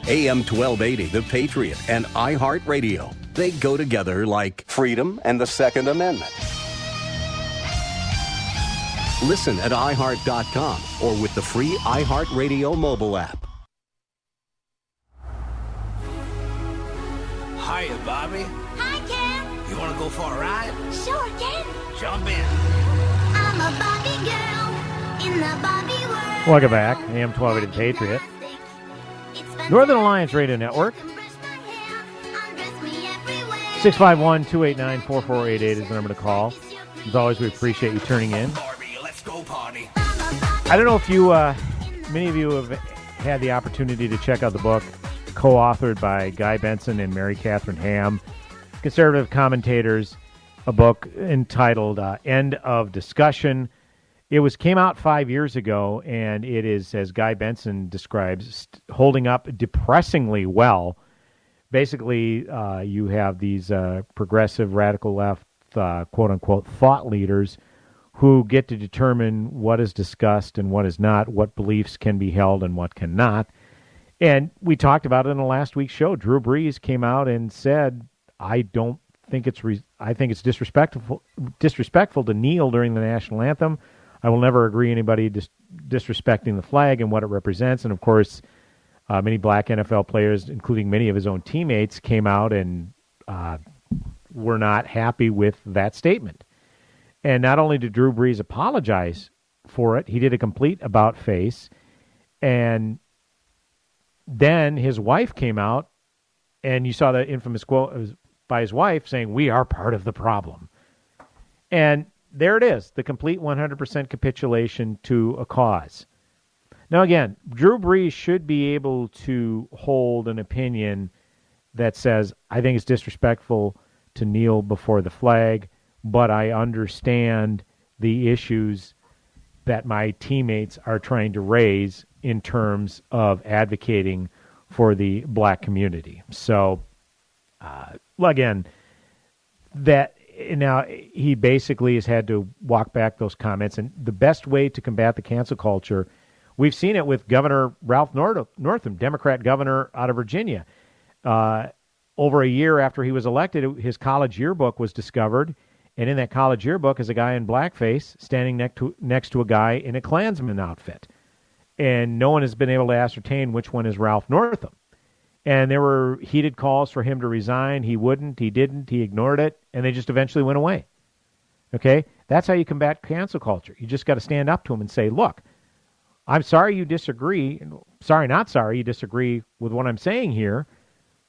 AM 1280, The Patriot, and iHeartRadio. They go together like freedom and the Second Amendment. Listen at iHeart.com or with the free iHeartRadio mobile app. Hiya, Bobby. Hi, Ken. You want to go for a ride? Sure, Ken. Jump in. I'm a Bobby girl in the Bobby world. Welcome back. AM 1280 The Patriot. Northern Alliance Radio Network. 651 289 4488 is the number to call. As always, we appreciate you tuning in. I don't know if you, uh, many of you have had the opportunity to check out the book co authored by Guy Benson and Mary Catherine Ham, conservative commentators, a book entitled uh, End of Discussion. It was came out five years ago, and it is, as Guy Benson describes, st- holding up depressingly well. Basically, uh, you have these uh, progressive, radical left, uh, quote unquote, thought leaders who get to determine what is discussed and what is not, what beliefs can be held and what cannot. And we talked about it in the last week's show. Drew Brees came out and said, "I don't think it's re- I think it's disrespectful disrespectful to kneel during the national anthem. I will never agree anybody dis- disrespecting the flag and what it represents." And of course, uh, many black NFL players, including many of his own teammates, came out and uh, were not happy with that statement. And not only did Drew Brees apologize for it, he did a complete about face. And then his wife came out, and you saw the infamous quote by his wife saying, We are part of the problem. And there it is the complete 100% capitulation to a cause. Now, again, Drew Brees should be able to hold an opinion that says, I think it's disrespectful to kneel before the flag, but I understand the issues that my teammates are trying to raise in terms of advocating for the black community. So, uh, again, that now he basically has had to walk back those comments. And the best way to combat the cancel culture, we've seen it with Governor Ralph Northam, Democrat governor out of Virginia. Uh, over a year after he was elected, his college yearbook was discovered. And in that college yearbook is a guy in blackface standing next to, next to a guy in a Klansman outfit. And no one has been able to ascertain which one is Ralph Northam. And there were heated calls for him to resign. He wouldn't, he didn't, he ignored it, and they just eventually went away. Okay? That's how you combat cancel culture. You just got to stand up to him and say, look, I'm sorry you disagree. Sorry, not sorry, you disagree with what I'm saying here,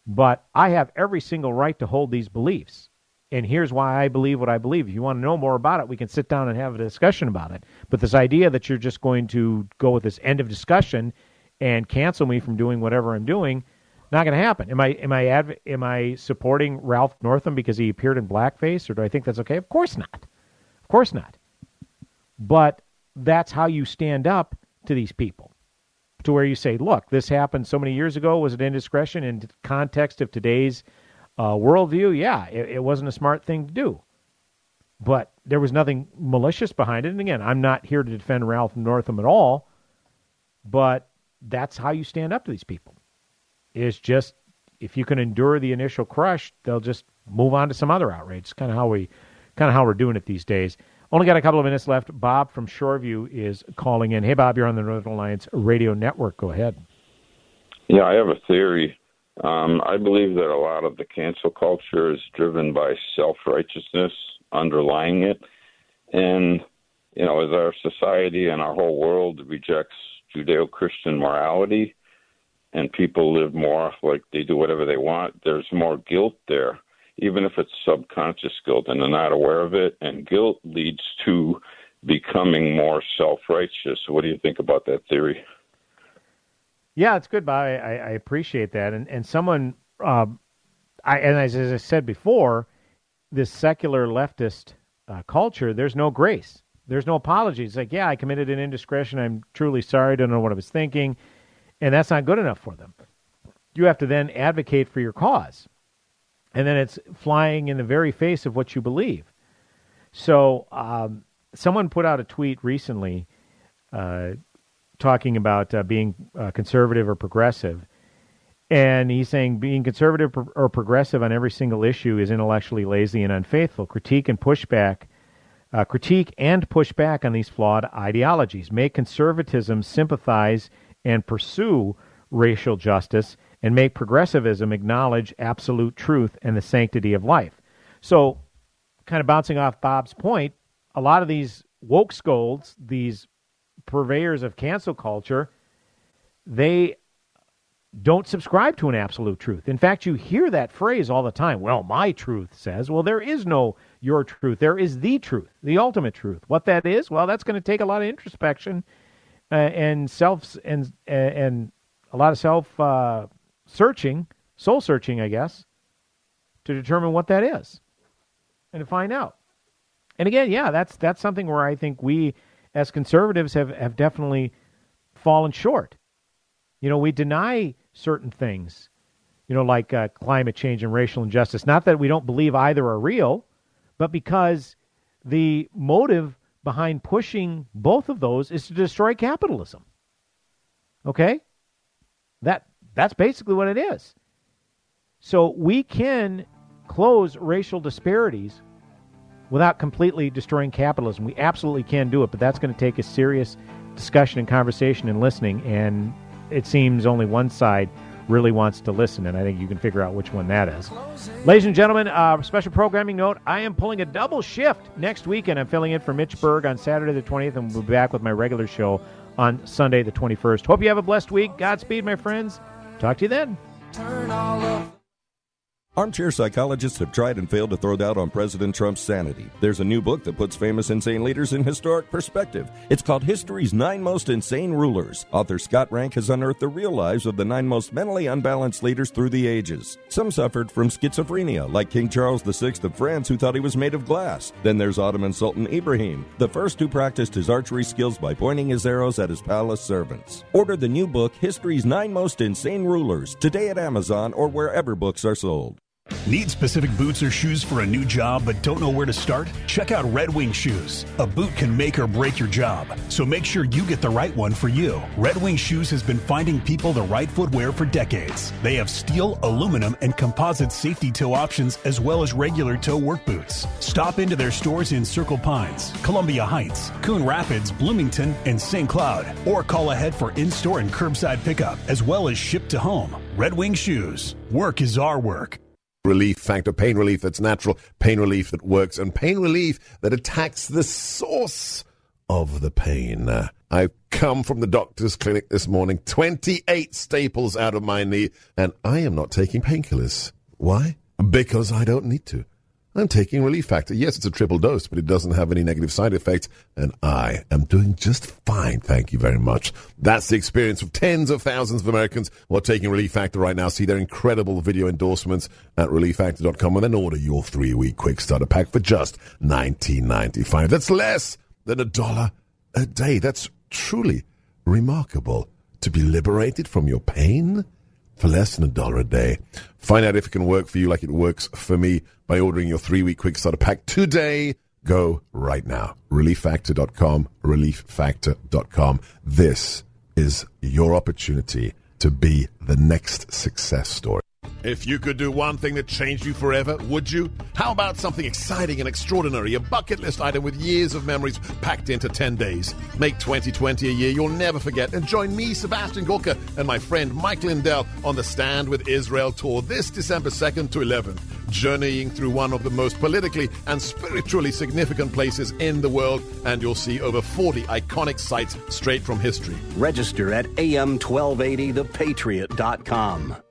but I have every single right to hold these beliefs. And here's why I believe what I believe. If you want to know more about it, we can sit down and have a discussion about it. But this idea that you're just going to go with this end of discussion and cancel me from doing whatever I'm doing, not going to happen. Am I am I adv- am I supporting Ralph Northam because he appeared in blackface, or do I think that's okay? Of course not. Of course not. But that's how you stand up to these people. to where you say, look, this happened so many years ago. Was it indiscretion in context of today's uh, worldview? Yeah, it, it wasn't a smart thing to do. But there was nothing malicious behind it. And again, I'm not here to defend Ralph Northam at all, but that's how you stand up to these people. Is just if you can endure the initial crush, they'll just move on to some other outrage. It's kind of how we, kind of how we're doing it these days. Only got a couple of minutes left. Bob from Shoreview is calling in. Hey, Bob, you're on the Northern Alliance Radio Network. Go ahead. Yeah, I have a theory. Um, I believe that a lot of the cancel culture is driven by self righteousness underlying it. And, you know, as our society and our whole world rejects Judeo Christian morality and people live more like they do whatever they want, there's more guilt there, even if it's subconscious guilt and they're not aware of it. And guilt leads to becoming more self righteous. What do you think about that theory? Yeah, it's good, Bob. I, I appreciate that. And and someone, uh, I and as, as I said before, this secular leftist uh, culture, there's no grace. There's no apologies. Like, yeah, I committed an indiscretion. I'm truly sorry. Don't know what I was thinking, and that's not good enough for them. You have to then advocate for your cause, and then it's flying in the very face of what you believe. So, um, someone put out a tweet recently. Uh, talking about uh, being uh, conservative or progressive. And he's saying being conservative or progressive on every single issue is intellectually lazy and unfaithful. Critique and pushback, uh, critique and push back on these flawed ideologies. Make conservatism sympathize and pursue racial justice, and make progressivism acknowledge absolute truth and the sanctity of life. So, kind of bouncing off Bob's point, a lot of these woke scolds, these purveyors of cancel culture, they don't subscribe to an absolute truth. In fact, you hear that phrase all the time. Well, my truth says, well, there is no your truth. There is the truth, the ultimate truth. What that is, well, that's going to take a lot of introspection uh, and self and and a lot of self uh, searching, soul searching, I guess, to determine what that is and to find out. And again, yeah, that's that's something where I think we as conservatives have, have definitely fallen short. You know, we deny certain things, you know, like uh, climate change and racial injustice. Not that we don't believe either are real, but because the motive behind pushing both of those is to destroy capitalism. Okay? That that's basically what it is. So we can close racial disparities without completely destroying capitalism. We absolutely can do it, but that's going to take a serious discussion and conversation and listening. And it seems only one side really wants to listen, and I think you can figure out which one that is. Ladies and gentlemen, uh, special programming note I am pulling a double shift next weekend. I'm filling in for Mitch Berg on Saturday the 20th, and we'll be back with my regular show on Sunday the 21st. Hope you have a blessed week. Godspeed, my friends. Talk to you then. Armchair psychologists have tried and failed to throw doubt on President Trump's sanity. There's a new book that puts famous insane leaders in historic perspective. It's called History's Nine Most Insane Rulers. Author Scott Rank has unearthed the real lives of the nine most mentally unbalanced leaders through the ages. Some suffered from schizophrenia, like King Charles VI of France, who thought he was made of glass. Then there's Ottoman Sultan Ibrahim, the first who practiced his archery skills by pointing his arrows at his palace servants. Order the new book, History's Nine Most Insane Rulers, today at Amazon or wherever books are sold. Need specific boots or shoes for a new job but don't know where to start? Check out Red Wing Shoes. A boot can make or break your job, so make sure you get the right one for you. Red Wing Shoes has been finding people the right footwear for decades. They have steel, aluminum, and composite safety toe options as well as regular toe work boots. Stop into their stores in Circle Pines, Columbia Heights, Coon Rapids, Bloomington, and St. Cloud, or call ahead for in store and curbside pickup as well as ship to home. Red Wing Shoes. Work is our work relief factor, pain relief that's natural, pain relief that works, and pain relief that attacks the source of the pain. I've come from the doctor's clinic this morning, 28 staples out of my knee, and I am not taking painkillers. Why? Because I don't need to. I'm taking Relief Factor. Yes, it's a triple dose, but it doesn't have any negative side effects, and I am doing just fine. Thank you very much. That's the experience of tens of thousands of Americans who are taking Relief Factor right now. See their incredible video endorsements at relieffactor.com and then order your three week quick starter pack for just $19.95. That's less than a dollar a day. That's truly remarkable. to be liberated from your pain for less than a dollar a day. Find out if it can work for you like it works for me by ordering your three week quick starter pack today. Go right now. ReliefFactor.com, ReliefFactor.com. This is your opportunity to be the next success story. If you could do one thing that changed you forever, would you? How about something exciting and extraordinary, a bucket list item with years of memories packed into 10 days? Make 2020 a year you'll never forget and join me, Sebastian Gorka, and my friend Mike Lindell on the Stand with Israel tour this December 2nd to 11th, journeying through one of the most politically and spiritually significant places in the world, and you'll see over 40 iconic sites straight from history. Register at am1280thepatriot.com.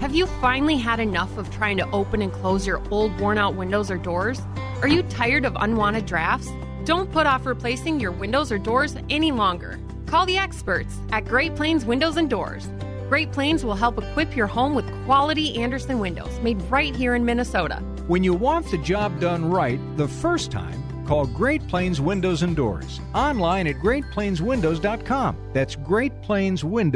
Have you finally had enough of trying to open and close your old worn out windows or doors? Are you tired of unwanted drafts? Don't put off replacing your windows or doors any longer. Call the experts at Great Plains Windows and Doors. Great Plains will help equip your home with quality Andersen windows made right here in Minnesota. When you want the job done right the first time, call Great Plains Windows and Doors. Online at greatplainswindows.com. That's Great Plains Windows.